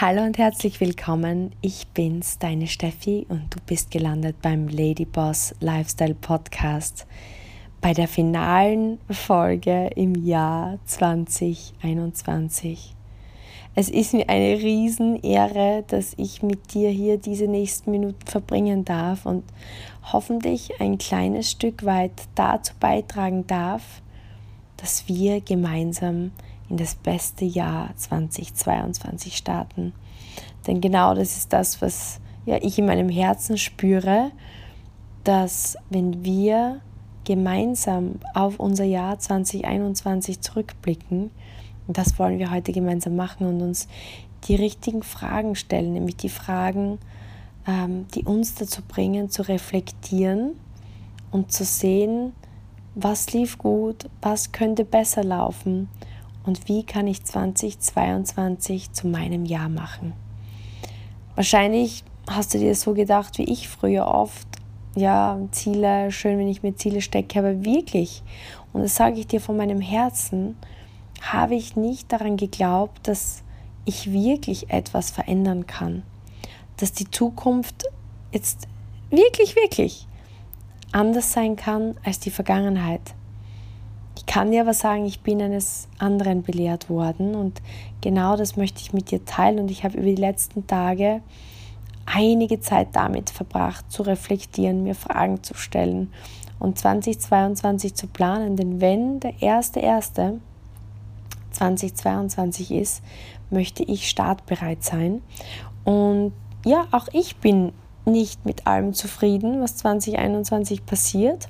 Hallo und herzlich willkommen. Ich bin's, deine Steffi, und du bist gelandet beim Ladyboss Lifestyle Podcast bei der finalen Folge im Jahr 2021. Es ist mir eine Riesenehre, dass ich mit dir hier diese nächsten Minuten verbringen darf und hoffentlich ein kleines Stück weit dazu beitragen darf, dass wir gemeinsam in das beste Jahr 2022 starten. Denn genau das ist das, was ja, ich in meinem Herzen spüre, dass wenn wir gemeinsam auf unser Jahr 2021 zurückblicken, und das wollen wir heute gemeinsam machen und uns die richtigen Fragen stellen, nämlich die Fragen, ähm, die uns dazu bringen, zu reflektieren und zu sehen, was lief gut, was könnte besser laufen und wie kann ich 2022 zu meinem Jahr machen. Wahrscheinlich hast du dir so gedacht wie ich früher oft, ja, Ziele, schön, wenn ich mir Ziele stecke, aber wirklich, und das sage ich dir von meinem Herzen, habe ich nicht daran geglaubt, dass ich wirklich etwas verändern kann, dass die Zukunft jetzt wirklich, wirklich anders sein kann als die Vergangenheit. Ich kann dir aber sagen, ich bin eines anderen belehrt worden und genau das möchte ich mit dir teilen und ich habe über die letzten Tage einige Zeit damit verbracht, zu reflektieren, mir Fragen zu stellen und 2022 zu planen, denn wenn der erste erste 2022 ist, möchte ich startbereit sein. Und ja, auch ich bin nicht mit allem zufrieden, was 2021 passiert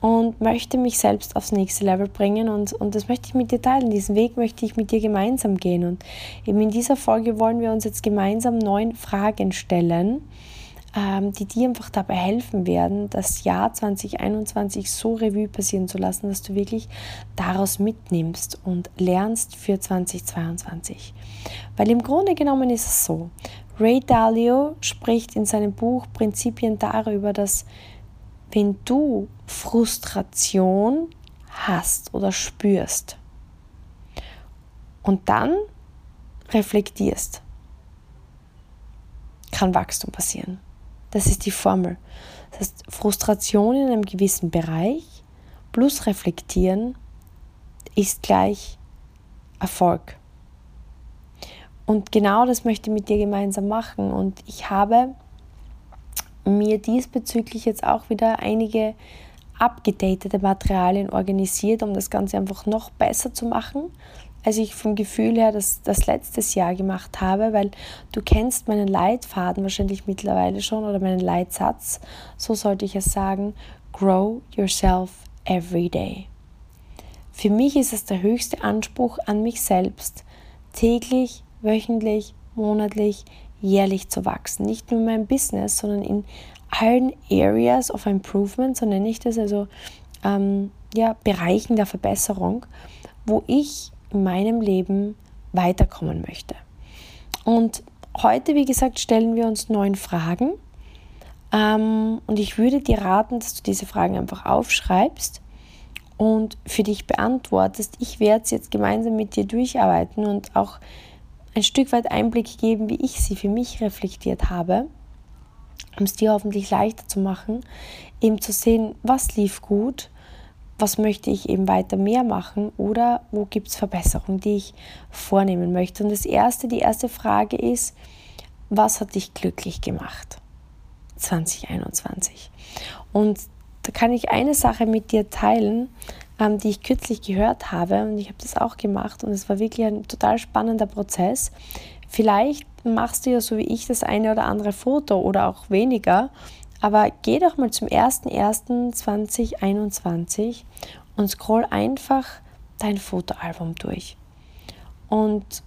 und möchte mich selbst aufs nächste Level bringen und, und das möchte ich mit dir teilen. Diesen Weg möchte ich mit dir gemeinsam gehen und eben in dieser Folge wollen wir uns jetzt gemeinsam neun Fragen stellen, ähm, die dir einfach dabei helfen werden, das Jahr 2021 so Revue passieren zu lassen, dass du wirklich daraus mitnimmst und lernst für 2022. Weil im Grunde genommen ist es so, Ray Dalio spricht in seinem Buch Prinzipien darüber, dass wenn du Frustration hast oder spürst und dann reflektierst, kann Wachstum passieren. Das ist die Formel. Das heißt, Frustration in einem gewissen Bereich plus reflektieren ist gleich Erfolg. Und genau das möchte ich mit dir gemeinsam machen. Und ich habe mir diesbezüglich jetzt auch wieder einige abgedatete Materialien organisiert, um das Ganze einfach noch besser zu machen, als ich vom Gefühl her das, das letztes Jahr gemacht habe, weil du kennst meinen Leitfaden wahrscheinlich mittlerweile schon oder meinen Leitsatz, so sollte ich es sagen, Grow Yourself Every Day. Für mich ist es der höchste Anspruch an mich selbst, täglich, wöchentlich, monatlich, jährlich zu wachsen. Nicht nur in meinem Business, sondern in allen Areas of Improvement, so nenne ich das, also ähm, ja, Bereichen der Verbesserung, wo ich in meinem Leben weiterkommen möchte. Und heute, wie gesagt, stellen wir uns neun Fragen. Ähm, und ich würde dir raten, dass du diese Fragen einfach aufschreibst und für dich beantwortest. Ich werde es jetzt gemeinsam mit dir durcharbeiten und auch ein Stück weit Einblick geben, wie ich sie für mich reflektiert habe, um es dir hoffentlich leichter zu machen, eben zu sehen, was lief gut, was möchte ich eben weiter mehr machen oder wo gibt es Verbesserungen, die ich vornehmen möchte. Und das erste, die erste Frage ist, was hat dich glücklich gemacht 2021? Und da kann ich eine Sache mit dir teilen, ähm, die ich kürzlich gehört habe und ich habe das auch gemacht und es war wirklich ein total spannender Prozess. Vielleicht machst du ja so wie ich das eine oder andere Foto oder auch weniger, aber geh doch mal zum 01.01.2021 und scroll einfach dein Fotoalbum durch. Und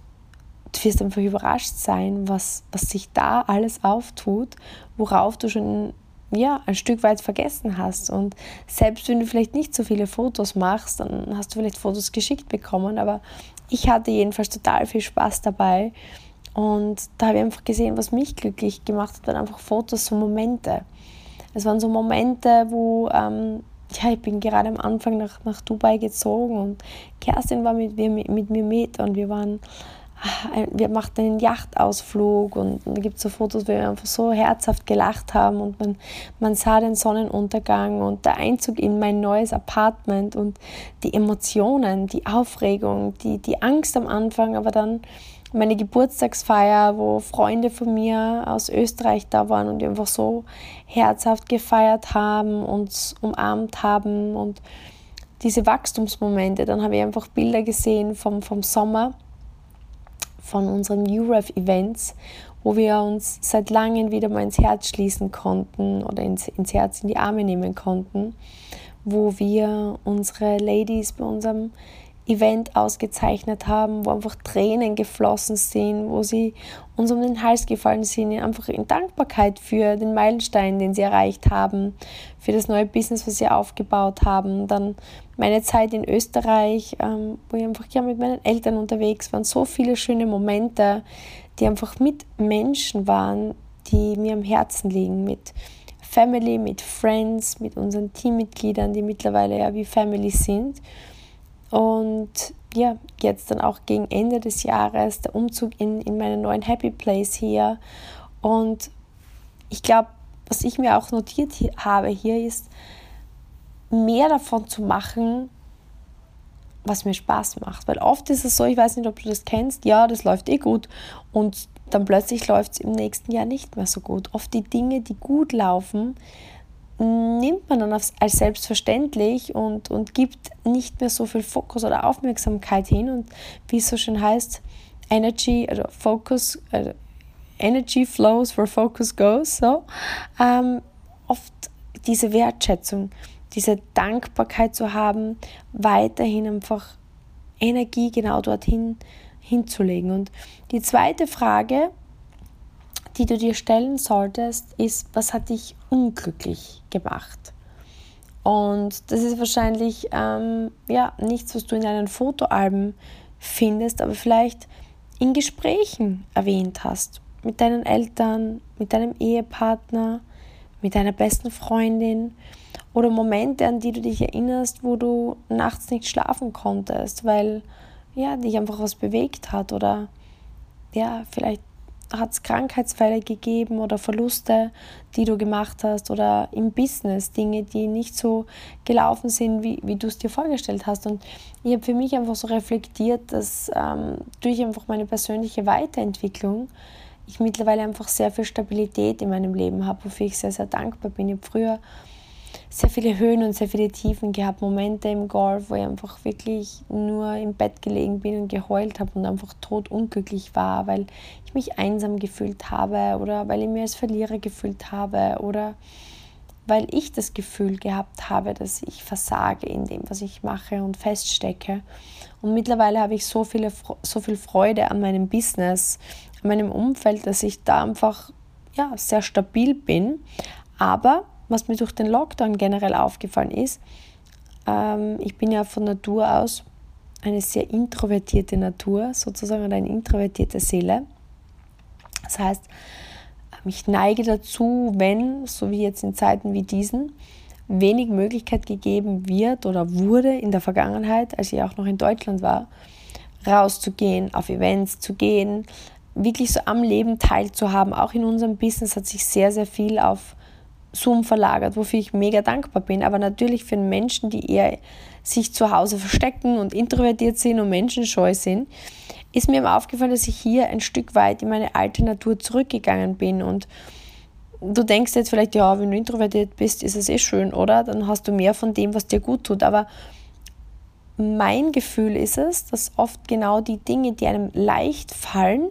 du wirst einfach überrascht sein, was, was sich da alles auftut, worauf du schon ja, ein Stück weit vergessen hast. Und selbst wenn du vielleicht nicht so viele Fotos machst, dann hast du vielleicht Fotos geschickt bekommen. Aber ich hatte jedenfalls total viel Spaß dabei. Und da habe ich einfach gesehen, was mich glücklich gemacht hat, waren einfach Fotos, so Momente. Es waren so Momente, wo ähm, ja, ich bin gerade am Anfang nach, nach Dubai gezogen und Kerstin war mit, mir, mit, mir mit und wir waren wir machten einen Yachtausflug und, da gibt es so Fotos, wo wir einfach so herzhaft gelacht haben und man, man sah den Sonnenuntergang und der Einzug in mein neues Apartment und die Emotionen, die Aufregung, die, die Angst am Anfang, aber dann meine Geburtstagsfeier, wo Freunde von mir aus Österreich da waren und wir einfach so herzhaft gefeiert haben, uns umarmt haben und diese Wachstumsmomente. Dann habe ich einfach Bilder gesehen vom, vom Sommer, von unseren UREF-Events, wo wir uns seit langem wieder mal ins Herz schließen konnten oder ins, ins Herz in die Arme nehmen konnten, wo wir unsere Ladies bei unserem Event ausgezeichnet haben, wo einfach Tränen geflossen sind, wo sie uns um den Hals gefallen sind, einfach in Dankbarkeit für den Meilenstein, den sie erreicht haben, für das neue Business, was sie aufgebaut haben. Dann meine Zeit in Österreich, ähm, wo ich einfach ja mit meinen Eltern unterwegs war, so viele schöne Momente, die einfach mit Menschen waren, die mir am Herzen liegen, mit Family, mit Friends, mit unseren Teammitgliedern, die mittlerweile ja wie Family sind. Und ja, jetzt dann auch gegen Ende des Jahres der Umzug in, in meinen neuen Happy Place hier. Und ich glaube, was ich mir auch notiert habe hier ist, mehr davon zu machen, was mir Spaß macht. Weil oft ist es so, ich weiß nicht, ob du das kennst, ja, das läuft eh gut und dann plötzlich läuft es im nächsten Jahr nicht mehr so gut. Oft die Dinge, die gut laufen, nimmt man dann als, selbstverständlich und, und gibt nicht mehr so viel Fokus oder Aufmerksamkeit hin. Und wie es so schön heißt, Energy, also Focus, also Energy flows where focus goes. So. Ähm, oft diese Wertschätzung, diese Dankbarkeit zu haben, weiterhin einfach Energie genau dorthin hinzulegen. Und die zweite Frage, die du dir stellen solltest, ist, was hat dich unglücklich gemacht? Und das ist wahrscheinlich ähm, ja, nichts, was du in deinen Fotoalben findest, aber vielleicht in Gesprächen erwähnt hast. Mit deinen Eltern, mit deinem Ehepartner, mit deiner besten Freundin oder Momente, an die du dich erinnerst, wo du nachts nicht schlafen konntest, weil ja, dich einfach was bewegt hat oder ja, vielleicht hat es Krankheitsfälle gegeben oder Verluste, die du gemacht hast oder im Business Dinge, die nicht so gelaufen sind, wie, wie du es dir vorgestellt hast. Und ich habe für mich einfach so reflektiert, dass ähm, durch einfach meine persönliche Weiterentwicklung ich mittlerweile einfach sehr viel Stabilität in meinem Leben habe, wofür ich sehr, sehr dankbar bin. Ich habe früher sehr viele Höhen und sehr viele Tiefen gehabt, Momente im Golf, wo ich einfach wirklich nur im Bett gelegen bin und geheult habe und einfach tot unglücklich war, weil ich mich einsam gefühlt habe oder weil ich mich als Verlierer gefühlt habe oder weil ich das Gefühl gehabt habe, dass ich versage in dem, was ich mache und feststecke. Und mittlerweile habe ich so, viele, so viel Freude an meinem Business, an meinem Umfeld, dass ich da einfach ja, sehr stabil bin. Aber was mir durch den Lockdown generell aufgefallen ist, ähm, ich bin ja von Natur aus eine sehr introvertierte Natur, sozusagen eine introvertierte Seele. Das heißt, ähm, ich neige dazu, wenn, so wie jetzt in Zeiten wie diesen, wenig Möglichkeit gegeben wird oder wurde in der Vergangenheit, als ich auch noch in Deutschland war, rauszugehen, auf Events zu gehen, wirklich so am Leben teilzuhaben. Auch in unserem Business hat sich sehr, sehr viel auf Zoom verlagert, wofür ich mega dankbar bin. Aber natürlich für Menschen, die eher sich zu Hause verstecken und introvertiert sind und menschenscheu sind, ist mir aufgefallen, dass ich hier ein Stück weit in meine alte Natur zurückgegangen bin. Und du denkst jetzt vielleicht, ja, wenn du introvertiert bist, ist es eh schön, oder? Dann hast du mehr von dem, was dir gut tut. Aber mein Gefühl ist es, dass oft genau die Dinge, die einem leicht fallen,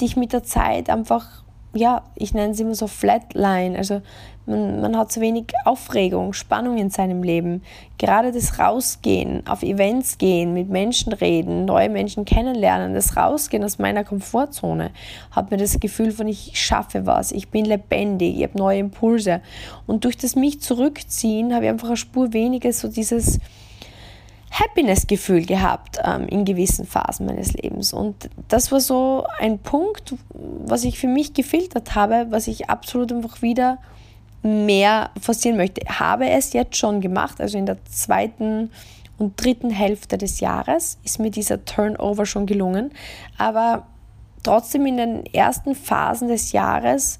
dich mit der Zeit einfach ja, ich nenne es immer so Flatline. Also man, man hat so wenig Aufregung, Spannung in seinem Leben. Gerade das Rausgehen, auf Events gehen, mit Menschen reden, neue Menschen kennenlernen, das Rausgehen aus meiner Komfortzone, hat mir das Gefühl von, ich schaffe was, ich bin lebendig, ich habe neue Impulse. Und durch das mich zurückziehen habe ich einfach eine Spur weniger so dieses Happiness-Gefühl gehabt ähm, in gewissen Phasen meines Lebens. Und das war so ein Punkt, was ich für mich gefiltert habe, was ich absolut einfach wieder mehr forcieren möchte. Habe es jetzt schon gemacht, also in der zweiten und dritten Hälfte des Jahres ist mir dieser Turnover schon gelungen. Aber trotzdem in den ersten Phasen des Jahres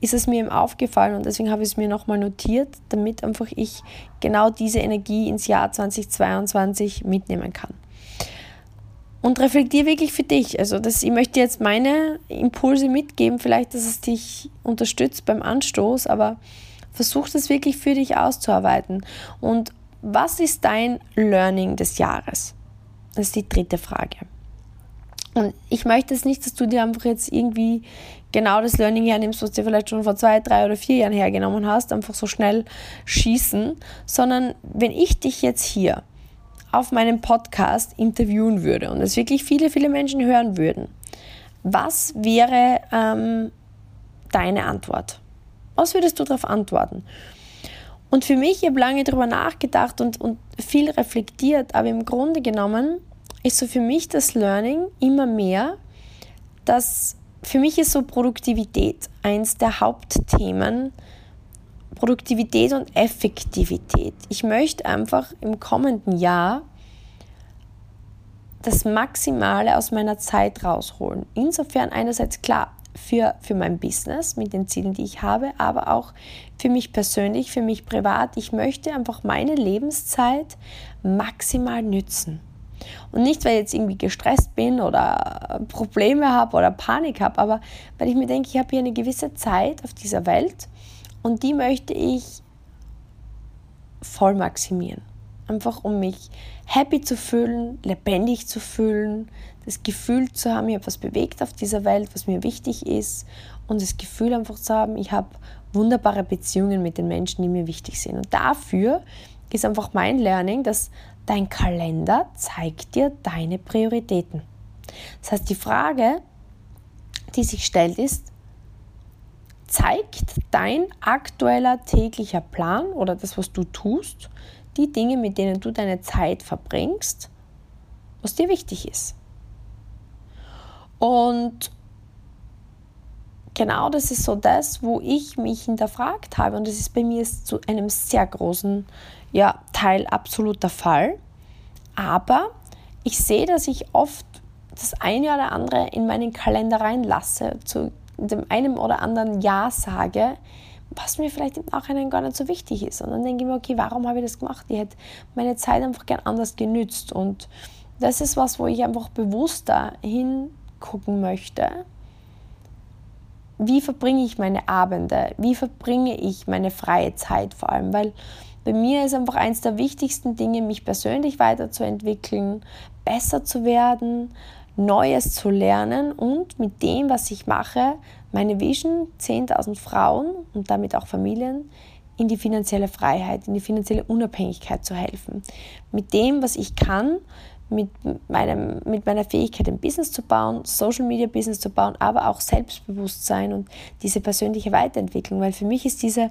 ist es mir eben aufgefallen und deswegen habe ich es mir nochmal notiert, damit einfach ich genau diese Energie ins Jahr 2022 mitnehmen kann. Und reflektiere wirklich für dich. Also das, ich möchte jetzt meine Impulse mitgeben, vielleicht, dass es dich unterstützt beim Anstoß, aber versuch das wirklich für dich auszuarbeiten. Und was ist dein Learning des Jahres? Das ist die dritte Frage. Und ich möchte es nicht, dass du dir einfach jetzt irgendwie genau das Learning hernimmst, was du vielleicht schon vor zwei, drei oder vier Jahren hergenommen hast, einfach so schnell schießen, sondern wenn ich dich jetzt hier auf meinem Podcast interviewen würde und es wirklich viele, viele Menschen hören würden, was wäre ähm, deine Antwort? Was würdest du darauf antworten? Und für mich, ich habe lange darüber nachgedacht und, und viel reflektiert, aber im Grunde genommen ist so für mich das Learning immer mehr, dass für mich ist so Produktivität eins der Hauptthemen. Produktivität und Effektivität. Ich möchte einfach im kommenden Jahr das Maximale aus meiner Zeit rausholen. Insofern einerseits klar für, für mein Business mit den Zielen, die ich habe, aber auch für mich persönlich, für mich privat. Ich möchte einfach meine Lebenszeit maximal nützen. Und nicht, weil ich jetzt irgendwie gestresst bin oder Probleme habe oder Panik habe, aber weil ich mir denke, ich habe hier eine gewisse Zeit auf dieser Welt und die möchte ich voll maximieren. Einfach um mich happy zu fühlen, lebendig zu fühlen, das Gefühl zu haben, ich habe was bewegt auf dieser Welt, was mir wichtig ist und das Gefühl einfach zu haben, ich habe wunderbare Beziehungen mit den Menschen, die mir wichtig sind. Und dafür ist einfach mein Learning, dass dein Kalender zeigt dir deine Prioritäten. Das heißt, die Frage, die sich stellt, ist, zeigt dein aktueller täglicher Plan oder das, was du tust, die Dinge, mit denen du deine Zeit verbringst, was dir wichtig ist. Und genau das ist so das, wo ich mich hinterfragt habe. Und das ist bei mir zu einem sehr großen ja, Teil absolut der Fall. Aber ich sehe, dass ich oft das eine oder andere in meinen Kalender reinlasse, zu dem einen oder anderen Ja sage, was mir vielleicht im Nachhinein gar nicht so wichtig ist. Und dann denke ich mir, okay, warum habe ich das gemacht? Ich hätte meine Zeit einfach gern anders genützt. Und das ist was, wo ich einfach bewusster hingucken möchte. Wie verbringe ich meine Abende? Wie verbringe ich meine freie Zeit vor allem? Weil bei mir ist einfach eines der wichtigsten Dinge, mich persönlich weiterzuentwickeln, besser zu werden, Neues zu lernen und mit dem, was ich mache, meine Vision 10.000 Frauen und damit auch Familien in die finanzielle Freiheit, in die finanzielle Unabhängigkeit zu helfen. Mit dem, was ich kann, mit, meinem, mit meiner Fähigkeit, ein Business zu bauen, Social Media Business zu bauen, aber auch Selbstbewusstsein und diese persönliche Weiterentwicklung. Weil für mich ist diese,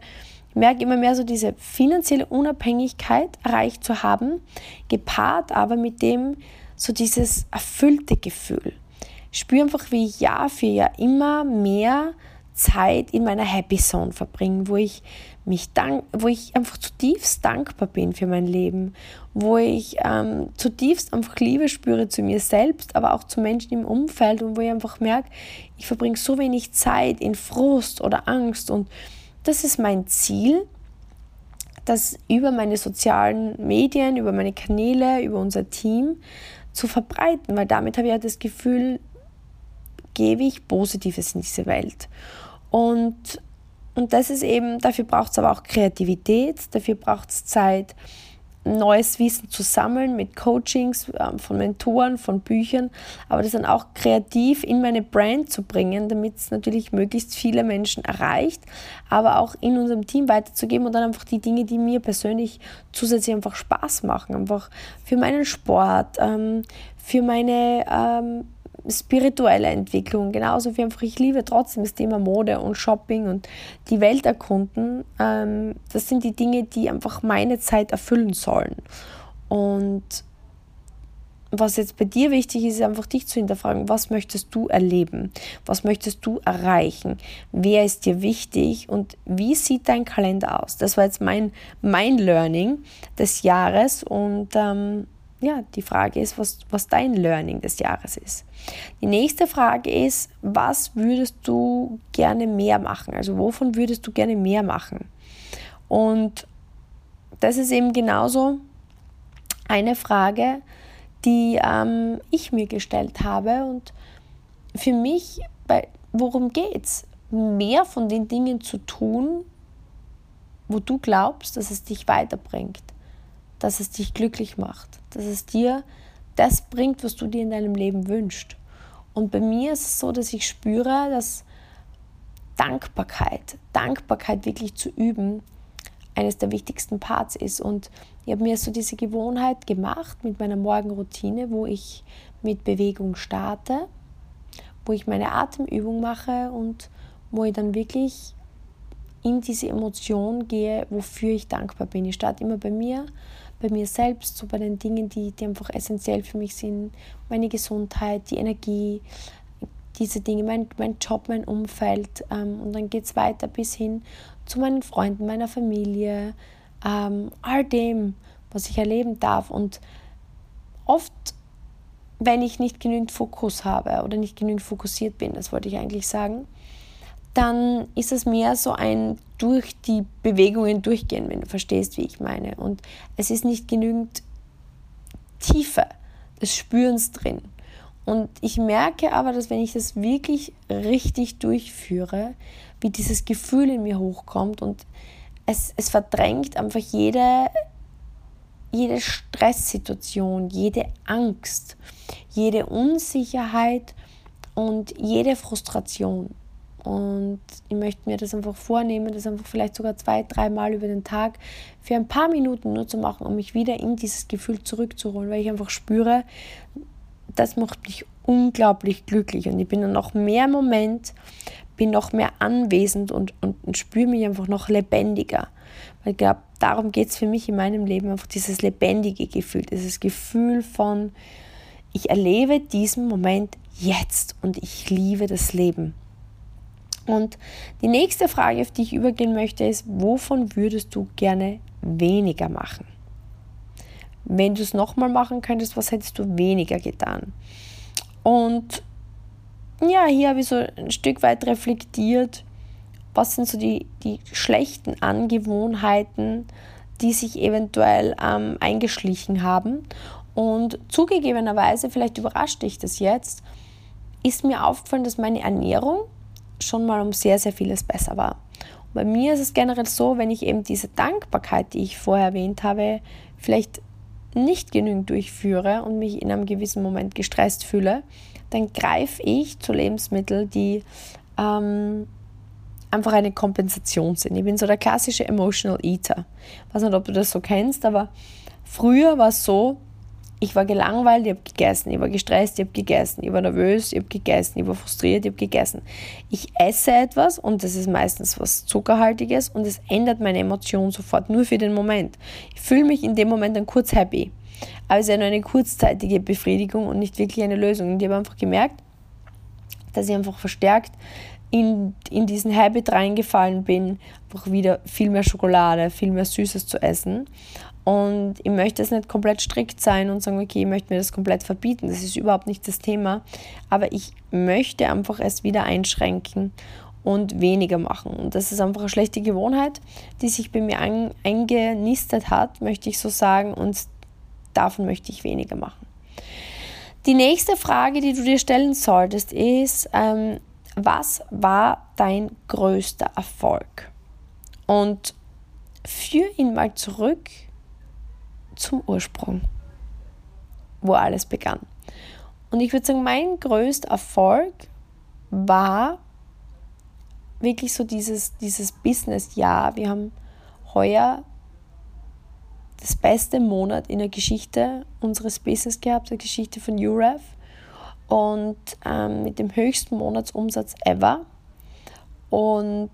ich merke immer mehr so diese finanzielle Unabhängigkeit erreicht zu haben, gepaart aber mit dem so dieses erfüllte Gefühl spüre einfach, wie ich Jahr für Jahr immer mehr Zeit in meiner Happy Zone verbringe, wo ich mich dank, wo ich einfach zutiefst dankbar bin für mein Leben, wo ich ähm, zutiefst einfach Liebe spüre zu mir selbst, aber auch zu Menschen im Umfeld und wo ich einfach merke, ich verbringe so wenig Zeit in Frust oder Angst und das ist mein Ziel, das über meine sozialen Medien, über meine Kanäle, über unser Team zu verbreiten, weil damit habe ich ja das Gefühl, gebe ich Positives in diese Welt. Und, und das ist eben, dafür braucht es aber auch Kreativität, dafür braucht es Zeit, neues Wissen zu sammeln mit Coachings ähm, von Mentoren, von Büchern, aber das dann auch kreativ in meine Brand zu bringen, damit es natürlich möglichst viele Menschen erreicht, aber auch in unserem Team weiterzugeben und dann einfach die Dinge, die mir persönlich zusätzlich einfach Spaß machen, einfach für meinen Sport, ähm, für meine ähm, spirituelle Entwicklung, genauso wie einfach ich liebe trotzdem das Thema Mode und Shopping und die Welt erkunden. Ähm, das sind die Dinge, die einfach meine Zeit erfüllen sollen. Und was jetzt bei dir wichtig ist, ist einfach dich zu hinterfragen, was möchtest du erleben? Was möchtest du erreichen? Wer ist dir wichtig und wie sieht dein Kalender aus? Das war jetzt mein, mein Learning des Jahres und ähm, ja, die Frage ist, was, was dein Learning des Jahres ist. Die nächste Frage ist, was würdest du gerne mehr machen? Also wovon würdest du gerne mehr machen? Und das ist eben genauso eine Frage, die ähm, ich mir gestellt habe. Und für mich, bei, worum geht es? Mehr von den Dingen zu tun, wo du glaubst, dass es dich weiterbringt, dass es dich glücklich macht, dass es dir das bringt, was du dir in deinem Leben wünschst. Und bei mir ist es so, dass ich spüre, dass Dankbarkeit, Dankbarkeit wirklich zu üben, eines der wichtigsten Parts ist. Und ich habe mir so diese Gewohnheit gemacht mit meiner Morgenroutine, wo ich mit Bewegung starte, wo ich meine Atemübung mache und wo ich dann wirklich in diese Emotion gehe, wofür ich dankbar bin. Ich starte immer bei mir, bei mir selbst, so bei den Dingen, die, die einfach essentiell für mich sind. Meine Gesundheit, die Energie, diese Dinge, mein, mein Job, mein Umfeld. Ähm, und dann geht es weiter bis hin zu meinen Freunden, meiner Familie, ähm, all dem, was ich erleben darf. Und oft, wenn ich nicht genügend Fokus habe oder nicht genügend fokussiert bin, das wollte ich eigentlich sagen, dann ist es mehr so ein durch die Bewegungen durchgehen, wenn du verstehst, wie ich meine. Und es ist nicht genügend Tiefe des Spürens drin. Und ich merke aber, dass wenn ich das wirklich richtig durchführe, wie dieses Gefühl in mir hochkommt und es, es verdrängt einfach jede, jede Stresssituation, jede Angst, jede Unsicherheit und jede Frustration. Und ich möchte mir das einfach vornehmen, das einfach vielleicht sogar zwei, dreimal über den Tag für ein paar Minuten nur zu machen, um mich wieder in dieses Gefühl zurückzuholen, weil ich einfach spüre, das macht mich unglaublich glücklich und ich bin dann noch mehr im Moment, bin noch mehr anwesend und, und, und spüre mich einfach noch lebendiger. Weil ich glaube, darum geht es für mich in meinem Leben, einfach dieses lebendige Gefühl, dieses Gefühl von, ich erlebe diesen Moment jetzt und ich liebe das Leben. Und die nächste Frage, auf die ich übergehen möchte, ist, wovon würdest du gerne weniger machen? Wenn du es nochmal machen könntest, was hättest du weniger getan? Und ja, hier habe ich so ein Stück weit reflektiert, was sind so die, die schlechten Angewohnheiten, die sich eventuell ähm, eingeschlichen haben. Und zugegebenerweise, vielleicht überrascht dich das jetzt, ist mir aufgefallen, dass meine Ernährung schon mal um sehr, sehr vieles besser war. Und bei mir ist es generell so, wenn ich eben diese Dankbarkeit, die ich vorher erwähnt habe, vielleicht nicht genügend durchführe und mich in einem gewissen Moment gestresst fühle, dann greife ich zu Lebensmitteln, die ähm, einfach eine Kompensation sind. Ich bin so der klassische Emotional Eater. Ich weiß nicht, ob du das so kennst, aber früher war es so, ich war gelangweilt, ich habe gegessen, ich war gestresst, ich habe gegessen, ich war nervös, ich habe gegessen, ich war frustriert, ich habe gegessen. Ich esse etwas und das ist meistens was Zuckerhaltiges und es ändert meine Emotion sofort, nur für den Moment. Ich fühle mich in dem Moment dann kurz happy, aber es ist ja nur eine kurzzeitige Befriedigung und nicht wirklich eine Lösung. Und ich habe einfach gemerkt, dass ich einfach verstärkt in, in diesen Habit reingefallen bin, einfach wieder viel mehr Schokolade, viel mehr Süßes zu essen. Und ich möchte es nicht komplett strikt sein und sagen, okay, ich möchte mir das komplett verbieten. Das ist überhaupt nicht das Thema. Aber ich möchte einfach es wieder einschränken und weniger machen. Und das ist einfach eine schlechte Gewohnheit, die sich bei mir ein, eingenistet hat, möchte ich so sagen. Und davon möchte ich weniger machen. Die nächste Frage, die du dir stellen solltest, ist, ähm, was war dein größter Erfolg? Und führ ihn mal zurück zum Ursprung, wo alles begann. Und ich würde sagen, mein größter Erfolg war wirklich so dieses, dieses Business-Jahr. Wir haben heuer das beste Monat in der Geschichte unseres Business gehabt, der Geschichte von UREF. Und ähm, mit dem höchsten Monatsumsatz ever. Und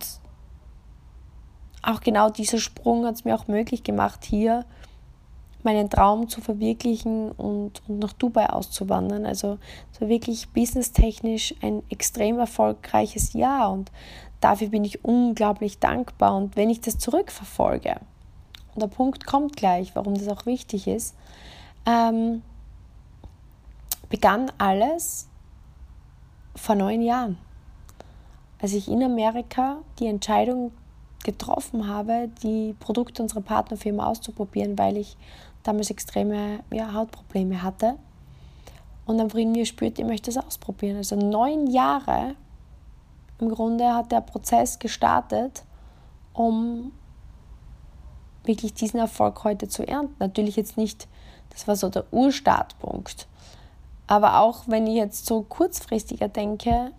auch genau dieser Sprung hat es mir auch möglich gemacht, hier meinen Traum zu verwirklichen und, und nach Dubai auszuwandern. Also so wirklich businesstechnisch ein extrem erfolgreiches Jahr und dafür bin ich unglaublich dankbar. Und wenn ich das zurückverfolge, und der Punkt kommt gleich, warum das auch wichtig ist, ähm, begann alles vor neun Jahren, als ich in Amerika die Entscheidung getroffen habe, die Produkte unserer Partnerfirma auszuprobieren, weil ich damals extreme ja, Hautprobleme hatte. Und dann in mir spürt, ich möchte es ausprobieren. Also neun Jahre im Grunde hat der Prozess gestartet, um wirklich diesen Erfolg heute zu ernten. Natürlich jetzt nicht, das war so der Urstartpunkt. Aber auch wenn ich jetzt so kurzfristiger denke,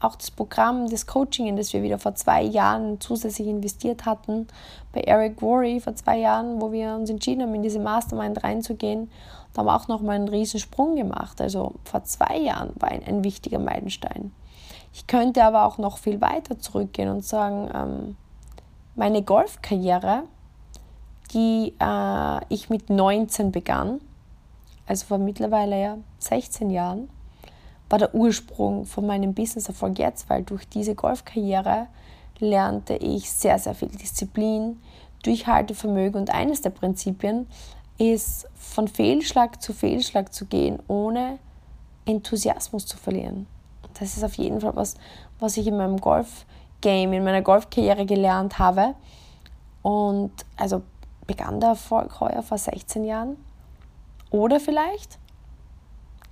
auch das Programm, das Coaching, in das wir wieder vor zwei Jahren zusätzlich investiert hatten, bei Eric Worry vor zwei Jahren, wo wir uns entschieden haben, in diese Mastermind reinzugehen, da haben wir auch nochmal einen riesen Sprung gemacht. Also vor zwei Jahren war ein, ein wichtiger Meilenstein. Ich könnte aber auch noch viel weiter zurückgehen und sagen, ähm, meine Golfkarriere, die äh, ich mit 19 begann, also vor mittlerweile ja 16 Jahren, war der Ursprung von meinem Business-Erfolg jetzt, weil durch diese Golfkarriere lernte ich sehr, sehr viel Disziplin, Durchhaltevermögen und eines der Prinzipien ist, von Fehlschlag zu Fehlschlag zu gehen, ohne Enthusiasmus zu verlieren. Das ist auf jeden Fall was, was ich in meinem Golf-Game, in meiner Golfkarriere gelernt habe. Und also begann der Erfolg heuer vor 16 Jahren. Oder vielleicht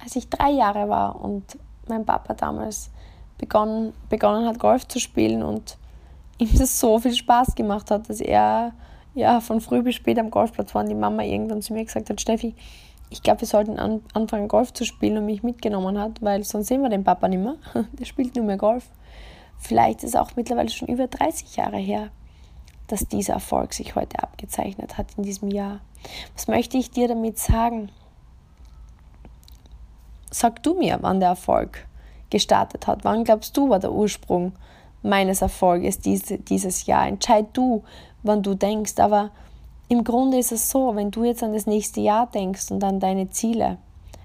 als ich drei Jahre war und mein Papa damals begonnen, begonnen hat, Golf zu spielen und ihm das so viel Spaß gemacht hat, dass er ja, von früh bis spät am Golfplatz war und die Mama irgendwann zu mir gesagt hat, Steffi, ich glaube, wir sollten an, anfangen, Golf zu spielen und mich mitgenommen hat, weil sonst sehen wir den Papa nicht mehr. Der spielt nur mehr Golf. Vielleicht ist auch mittlerweile schon über 30 Jahre her, dass dieser Erfolg sich heute abgezeichnet hat in diesem Jahr. Was möchte ich dir damit sagen? Sag du mir, wann der Erfolg gestartet hat. Wann glaubst du, war der Ursprung meines Erfolges diese, dieses Jahr? Entscheid du, wann du denkst. Aber im Grunde ist es so, wenn du jetzt an das nächste Jahr denkst und an deine Ziele,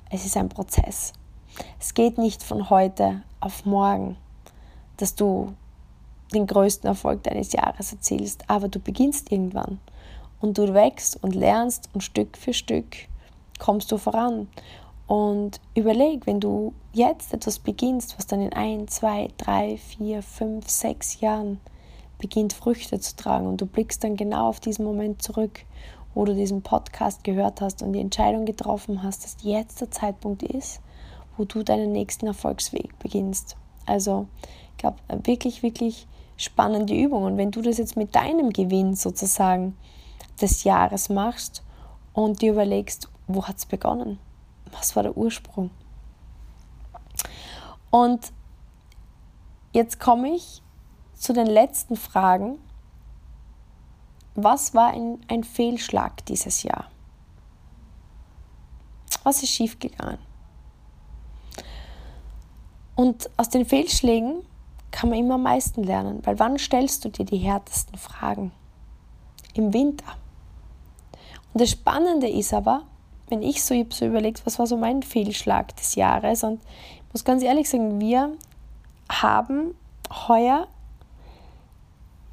es ist ein Prozess. Es geht nicht von heute auf morgen, dass du den größten Erfolg deines Jahres erzielst, aber du beginnst irgendwann und du wächst und lernst und Stück für Stück kommst du voran. Und überleg, wenn du jetzt etwas beginnst, was dann in ein, zwei, drei, vier, fünf, sechs Jahren beginnt Früchte zu tragen und du blickst dann genau auf diesen Moment zurück, wo du diesen Podcast gehört hast und die Entscheidung getroffen hast, dass jetzt der Zeitpunkt ist, wo du deinen nächsten Erfolgsweg beginnst. Also, ich glaube, wirklich, wirklich spannende Übung. Und wenn du das jetzt mit deinem Gewinn sozusagen des Jahres machst und dir überlegst, wo hat es begonnen? Was war der Ursprung? Und jetzt komme ich zu den letzten Fragen. Was war ein, ein Fehlschlag dieses Jahr? Was ist schiefgegangen? Und aus den Fehlschlägen kann man immer am meisten lernen, weil wann stellst du dir die härtesten Fragen? Im Winter. Und das Spannende ist aber, wenn ich so, ich so überlegt, was war so mein Fehlschlag des Jahres und ich muss ganz ehrlich sagen, wir haben heuer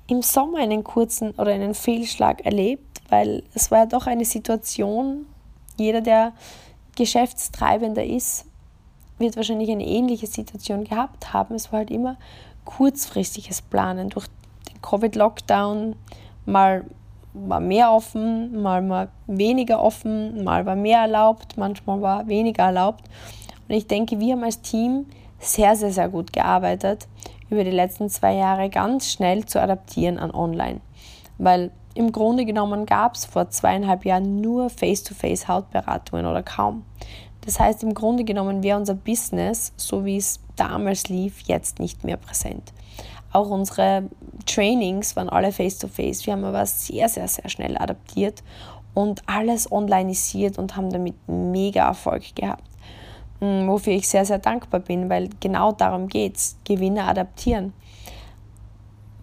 im Sommer einen kurzen oder einen Fehlschlag erlebt, weil es war ja doch eine Situation, jeder, der Geschäftstreibender ist, wird wahrscheinlich eine ähnliche Situation gehabt haben. Es war halt immer kurzfristiges Planen durch den Covid-Lockdown, mal war mehr offen, mal war weniger offen, mal war mehr erlaubt, manchmal war weniger erlaubt. Und ich denke, wir haben als Team sehr, sehr, sehr gut gearbeitet, über die letzten zwei Jahre ganz schnell zu adaptieren an Online. Weil im Grunde genommen gab es vor zweieinhalb Jahren nur Face-to-Face-Hautberatungen oder kaum. Das heißt, im Grunde genommen wäre unser Business, so wie es damals lief, jetzt nicht mehr präsent. Auch unsere Trainings waren alle face-to-face. -face. Wir haben aber sehr, sehr, sehr schnell adaptiert und alles onlineisiert und haben damit mega Erfolg gehabt. Mm, wofür ich sehr, sehr dankbar bin, weil genau darum geht es, Gewinne adaptieren.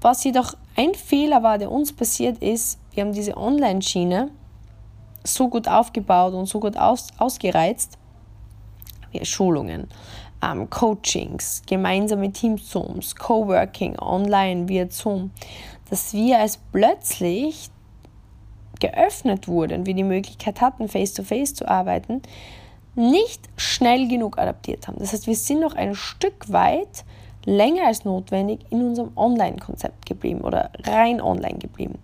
Was jedoch ein Fehler war, der uns passiert ist, wir haben diese Online-Schiene so gut aufgebaut und so gut aus, ausgereizt, wie Schulungen, ähm, Coachings, gemeinsame Team-Zooms, Coworking online via Zoom, dass wir als plötzlich geöffnet wurden, wir die Möglichkeit hatten, face-to-face -face zu arbeiten, nicht schnell genug adaptiert haben. Das heißt, wir sind noch ein Stück weit länger als notwendig in unserem Online-Konzept geblieben oder rein online geblieben.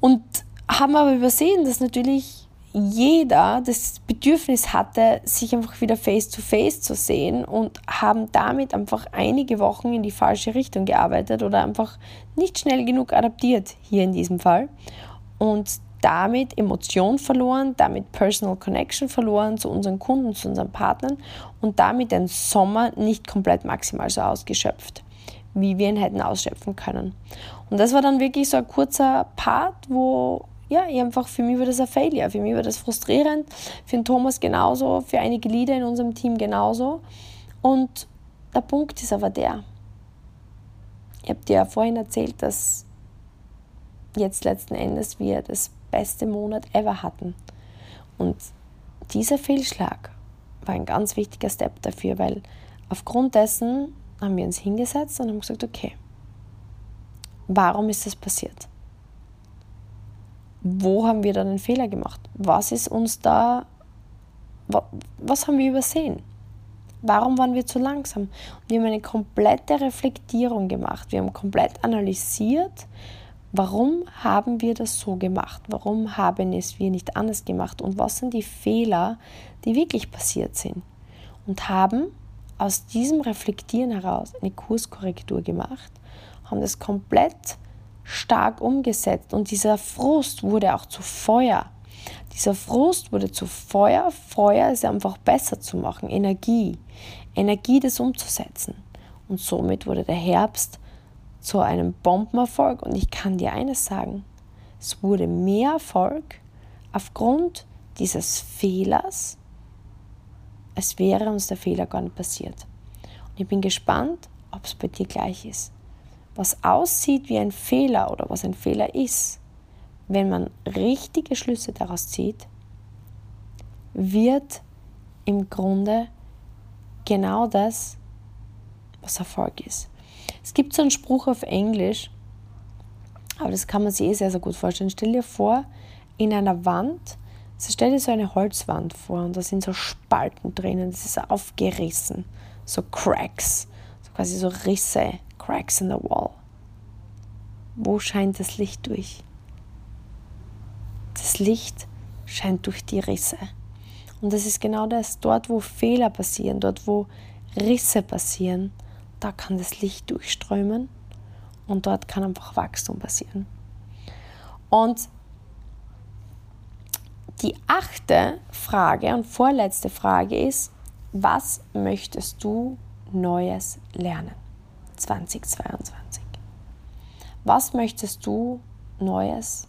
Und haben aber übersehen, dass natürlich jeder das Bedürfnis hatte, sich einfach wieder face-to-face -face zu sehen und haben damit einfach einige Wochen in die falsche Richtung gearbeitet oder einfach nicht schnell genug adaptiert, hier in diesem Fall. Und damit Emotion verloren, damit Personal Connection verloren zu unseren Kunden, zu unseren Partnern und damit den Sommer nicht komplett maximal so ausgeschöpft, wie wir ihn hätten ausschöpfen können. Und das war dann wirklich so ein kurzer Part, wo ja, einfach für mich war das ein Failure, für mich war das frustrierend, für den Thomas genauso, für einige Leader in unserem Team genauso. Und der Punkt ist aber der, ich habe dir ja vorhin erzählt, dass jetzt letzten Endes wir das beste Monat ever hatten. Und dieser Fehlschlag war ein ganz wichtiger Step dafür, weil aufgrund dessen haben wir uns hingesetzt und haben gesagt, okay, warum ist das passiert? Wo haben wir dann einen Fehler gemacht? Was ist uns da, was haben wir übersehen? Warum waren wir zu langsam? Und wir haben eine komplette Reflektierung gemacht. Wir haben komplett analysiert, Warum haben wir das so gemacht? Warum haben es wir nicht anders gemacht? Und was sind die Fehler, die wirklich passiert sind? Und haben aus diesem Reflektieren heraus eine Kurskorrektur gemacht, haben das komplett stark umgesetzt und dieser Frust wurde auch zu Feuer. Dieser Frust wurde zu Feuer. Feuer ist einfach besser zu machen, Energie, Energie, das umzusetzen. Und somit wurde der Herbst zu einem Bombenerfolg. Und ich kann dir eines sagen, es wurde mehr Erfolg aufgrund dieses Fehlers, als wäre uns der Fehler gar nicht passiert. Und ich bin gespannt, ob es bei dir gleich ist. Was aussieht wie ein Fehler oder was ein Fehler ist, wenn man richtige Schlüsse daraus zieht, wird im Grunde genau das, was Erfolg ist. Es gibt so einen Spruch auf Englisch, aber das kann man sich eh sehr, sehr gut vorstellen. Stell dir vor, in einer Wand, also stell dir so eine Holzwand vor und da sind so Spalten drinnen, das ist aufgerissen, so Cracks, so quasi so Risse, Cracks in the wall. Wo scheint das Licht durch? Das Licht scheint durch die Risse. Und das ist genau das, dort wo Fehler passieren, dort wo Risse passieren, da kann das Licht durchströmen und dort kann einfach Wachstum passieren. Und die achte Frage und vorletzte Frage ist, was möchtest du Neues lernen 2022? Was möchtest du Neues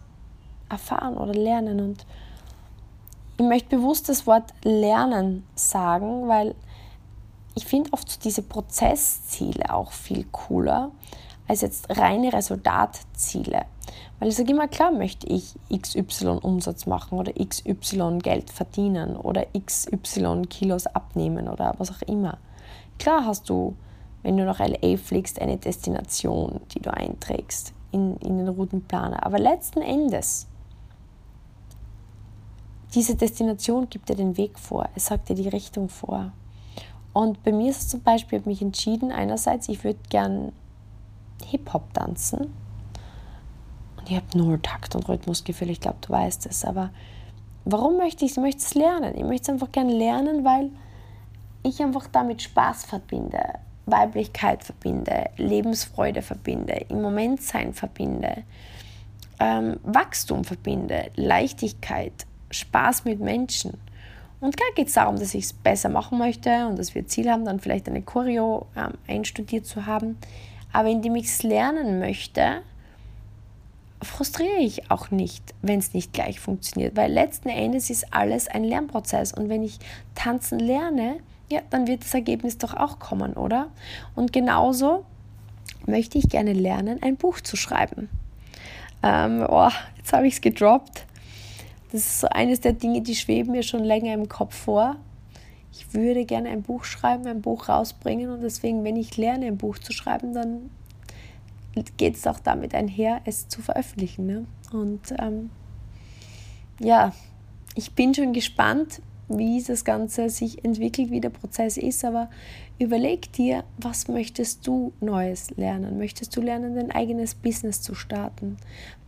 erfahren oder lernen? Und ich möchte bewusst das Wort lernen sagen, weil ich finde oft diese Prozessziele auch viel cooler als jetzt reine Resultatziele. Weil ich sage immer, klar möchte ich XY Umsatz machen oder XY Geld verdienen oder XY Kilos abnehmen oder was auch immer. Klar hast du, wenn du nach LA fliegst, eine Destination, die du einträgst in, in den Routenplaner. Aber letzten Endes, diese Destination gibt dir den Weg vor, es sagt dir die Richtung vor. Und bei mir ist es zum Beispiel, ich habe mich entschieden, einerseits, ich würde gern Hip-Hop tanzen. Und ich habe null Takt und Rhythmusgefühl, ich glaube, du weißt es. Aber warum möchte ich es? Ich möchte es lernen. Ich möchte es einfach gerne lernen, weil ich einfach damit Spaß verbinde, Weiblichkeit verbinde, Lebensfreude verbinde, im Moment sein verbinde, ähm, Wachstum verbinde, Leichtigkeit, Spaß mit Menschen. Und klar geht es darum, dass ich es besser machen möchte und dass wir Ziel haben, dann vielleicht eine Choreo ähm, einstudiert zu haben. Aber indem ich es lernen möchte, frustriere ich auch nicht, wenn es nicht gleich funktioniert. Weil letzten Endes ist alles ein Lernprozess. Und wenn ich tanzen lerne, ja, dann wird das Ergebnis doch auch kommen, oder? Und genauso möchte ich gerne lernen, ein Buch zu schreiben. Ähm, oh, jetzt habe ich es gedroppt. Das ist so eines der Dinge, die schweben mir schon länger im Kopf vor. Ich würde gerne ein Buch schreiben, ein Buch rausbringen und deswegen, wenn ich lerne, ein Buch zu schreiben, dann geht es auch damit einher, es zu veröffentlichen. Ne? Und ähm, ja, ich bin schon gespannt, wie das Ganze sich entwickelt, wie der Prozess ist, aber überleg dir, was möchtest du Neues lernen? Möchtest du lernen, dein eigenes Business zu starten?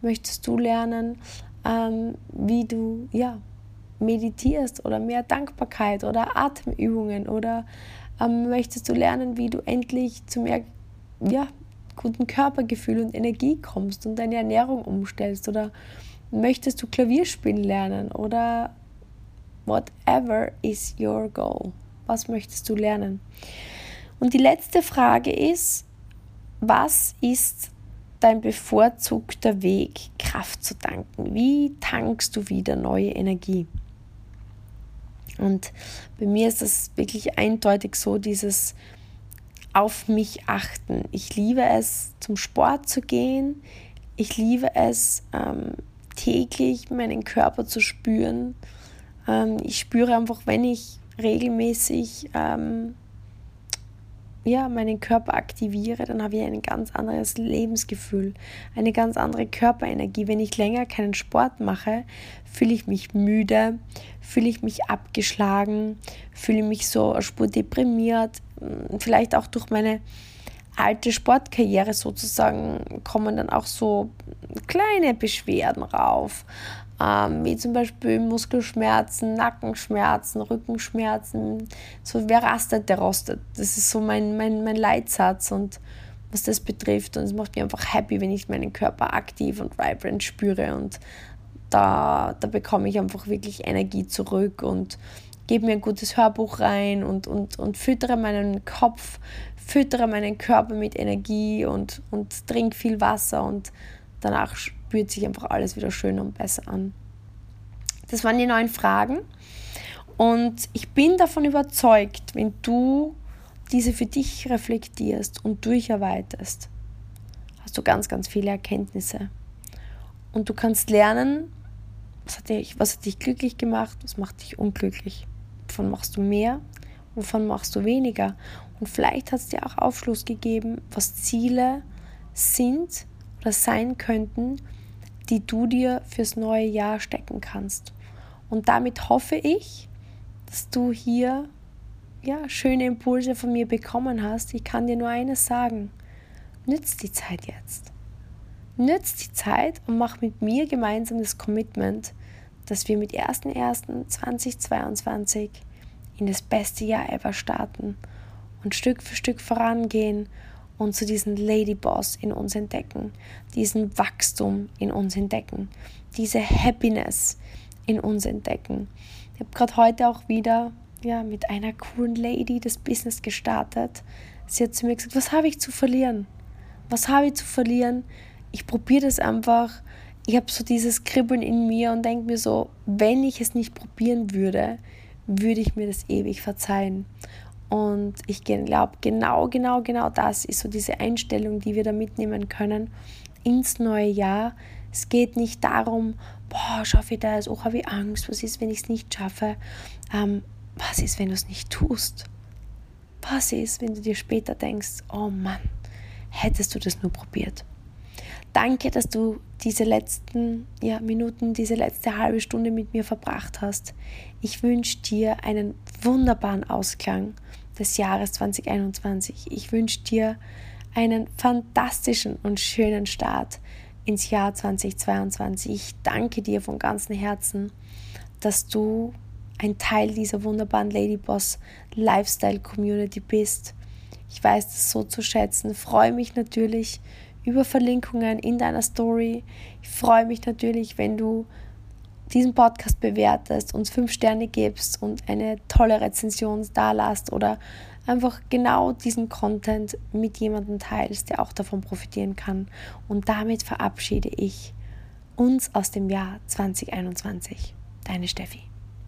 Möchtest du lernen, ähm, wie du ja, meditierst oder mehr Dankbarkeit oder Atemübungen oder ähm, möchtest du lernen, wie du endlich zu mehr ja, guten Körpergefühl und Energie kommst und deine Ernährung umstellst oder möchtest du Klavier spielen lernen oder whatever is your goal? Was möchtest du lernen? Und die letzte Frage ist, was ist dein bevorzugter Weg, Kraft zu tanken? Wie tankst du wieder neue Energie? Und bei mir ist das wirklich eindeutig so, dieses auf mich achten. Ich liebe es, zum Sport zu gehen. Ich liebe es, ähm, täglich meinen Körper zu spüren. Ähm, ich spüre einfach, wenn ich regelmäßig ähm, ja, meinen Körper aktiviere, dann habe ich ein ganz anderes Lebensgefühl, eine ganz andere Körperenergie. Wenn ich länger keinen Sport mache, fühle ich mich müde, fühle ich mich abgeschlagen, fühle mich so eine Spur deprimiert, vielleicht auch durch meine alte Sportkarriere sozusagen kommen dann auch so kleine Beschwerden rauf ähm, wie zum Beispiel Muskelschmerzen, Nackenschmerzen, Rückenschmerzen. So, wer rastet, der rostet. Das ist so mein, mein, mein Leitsatz und was das betrifft. Und es macht mich einfach happy, wenn ich meinen Körper aktiv und vibrant spüre. Und da, da bekomme ich einfach wirklich Energie zurück und gebe mir ein gutes Hörbuch rein und, und, und füttere meinen Kopf, füttere meinen Körper mit Energie und, und trinke viel Wasser und danach spürt sich einfach alles wieder schöner und besser an. Das waren die neuen Fragen. Und ich bin davon überzeugt, wenn du diese für dich reflektierst und durcharbeitest, hast du ganz, ganz viele Erkenntnisse. Und du kannst lernen, was hat, dich, was hat dich glücklich gemacht, was macht dich unglücklich. Wovon machst du mehr, wovon machst du weniger. Und vielleicht hat es dir auch Aufschluss gegeben, was Ziele sind oder sein könnten, die du dir fürs neue Jahr stecken kannst. Und damit hoffe ich, dass du hier ja, schöne Impulse von mir bekommen hast. Ich kann dir nur eines sagen. Nütz die Zeit jetzt. Nütz die Zeit und mach mit mir gemeinsam das Commitment, dass wir mit 1.1.2022 in das beste Jahr ever starten und Stück für Stück vorangehen und zu diesem Ladyboss in uns entdecken, diesen Wachstum in uns entdecken, diese Happiness in uns entdecken. Ich habe gerade heute auch wieder ja, mit einer coolen Lady das Business gestartet. Sie hat zu mir gesagt, was habe ich zu verlieren? Was habe ich zu verlieren? Ich probiere das einfach. Ich habe so dieses Kribbeln in mir und denke mir so, wenn ich es nicht probieren würde, würde ich mir das ewig verzeihen. Und ich glaube, genau, genau, genau das ist so diese Einstellung, die wir da mitnehmen können ins neue Jahr. Es geht nicht darum, boah, schaffe ich das, oh, habe ich Angst, was ist, wenn ich es nicht schaffe? Ähm, was ist, wenn du es nicht tust? Was ist, wenn du dir später denkst, oh Mann, hättest du das nur probiert? Danke, dass du diese letzten ja, Minuten, diese letzte halbe Stunde mit mir verbracht hast. Ich wünsche dir einen wunderbaren Ausklang des Jahres 2021. Ich wünsche dir einen fantastischen und schönen Start ins Jahr 2022. Ich danke dir von ganzem Herzen, dass du ein Teil dieser wunderbaren Ladyboss Lifestyle Community bist. Ich weiß das so zu schätzen. Freue mich natürlich über Verlinkungen in deiner Story. Ich freue mich natürlich, wenn du diesen Podcast bewertest, uns fünf Sterne gibst und eine tolle Rezension da lasst oder einfach genau diesen Content mit jemandem teilst, der auch davon profitieren kann. Und damit verabschiede ich uns aus dem Jahr 2021. Deine Steffi.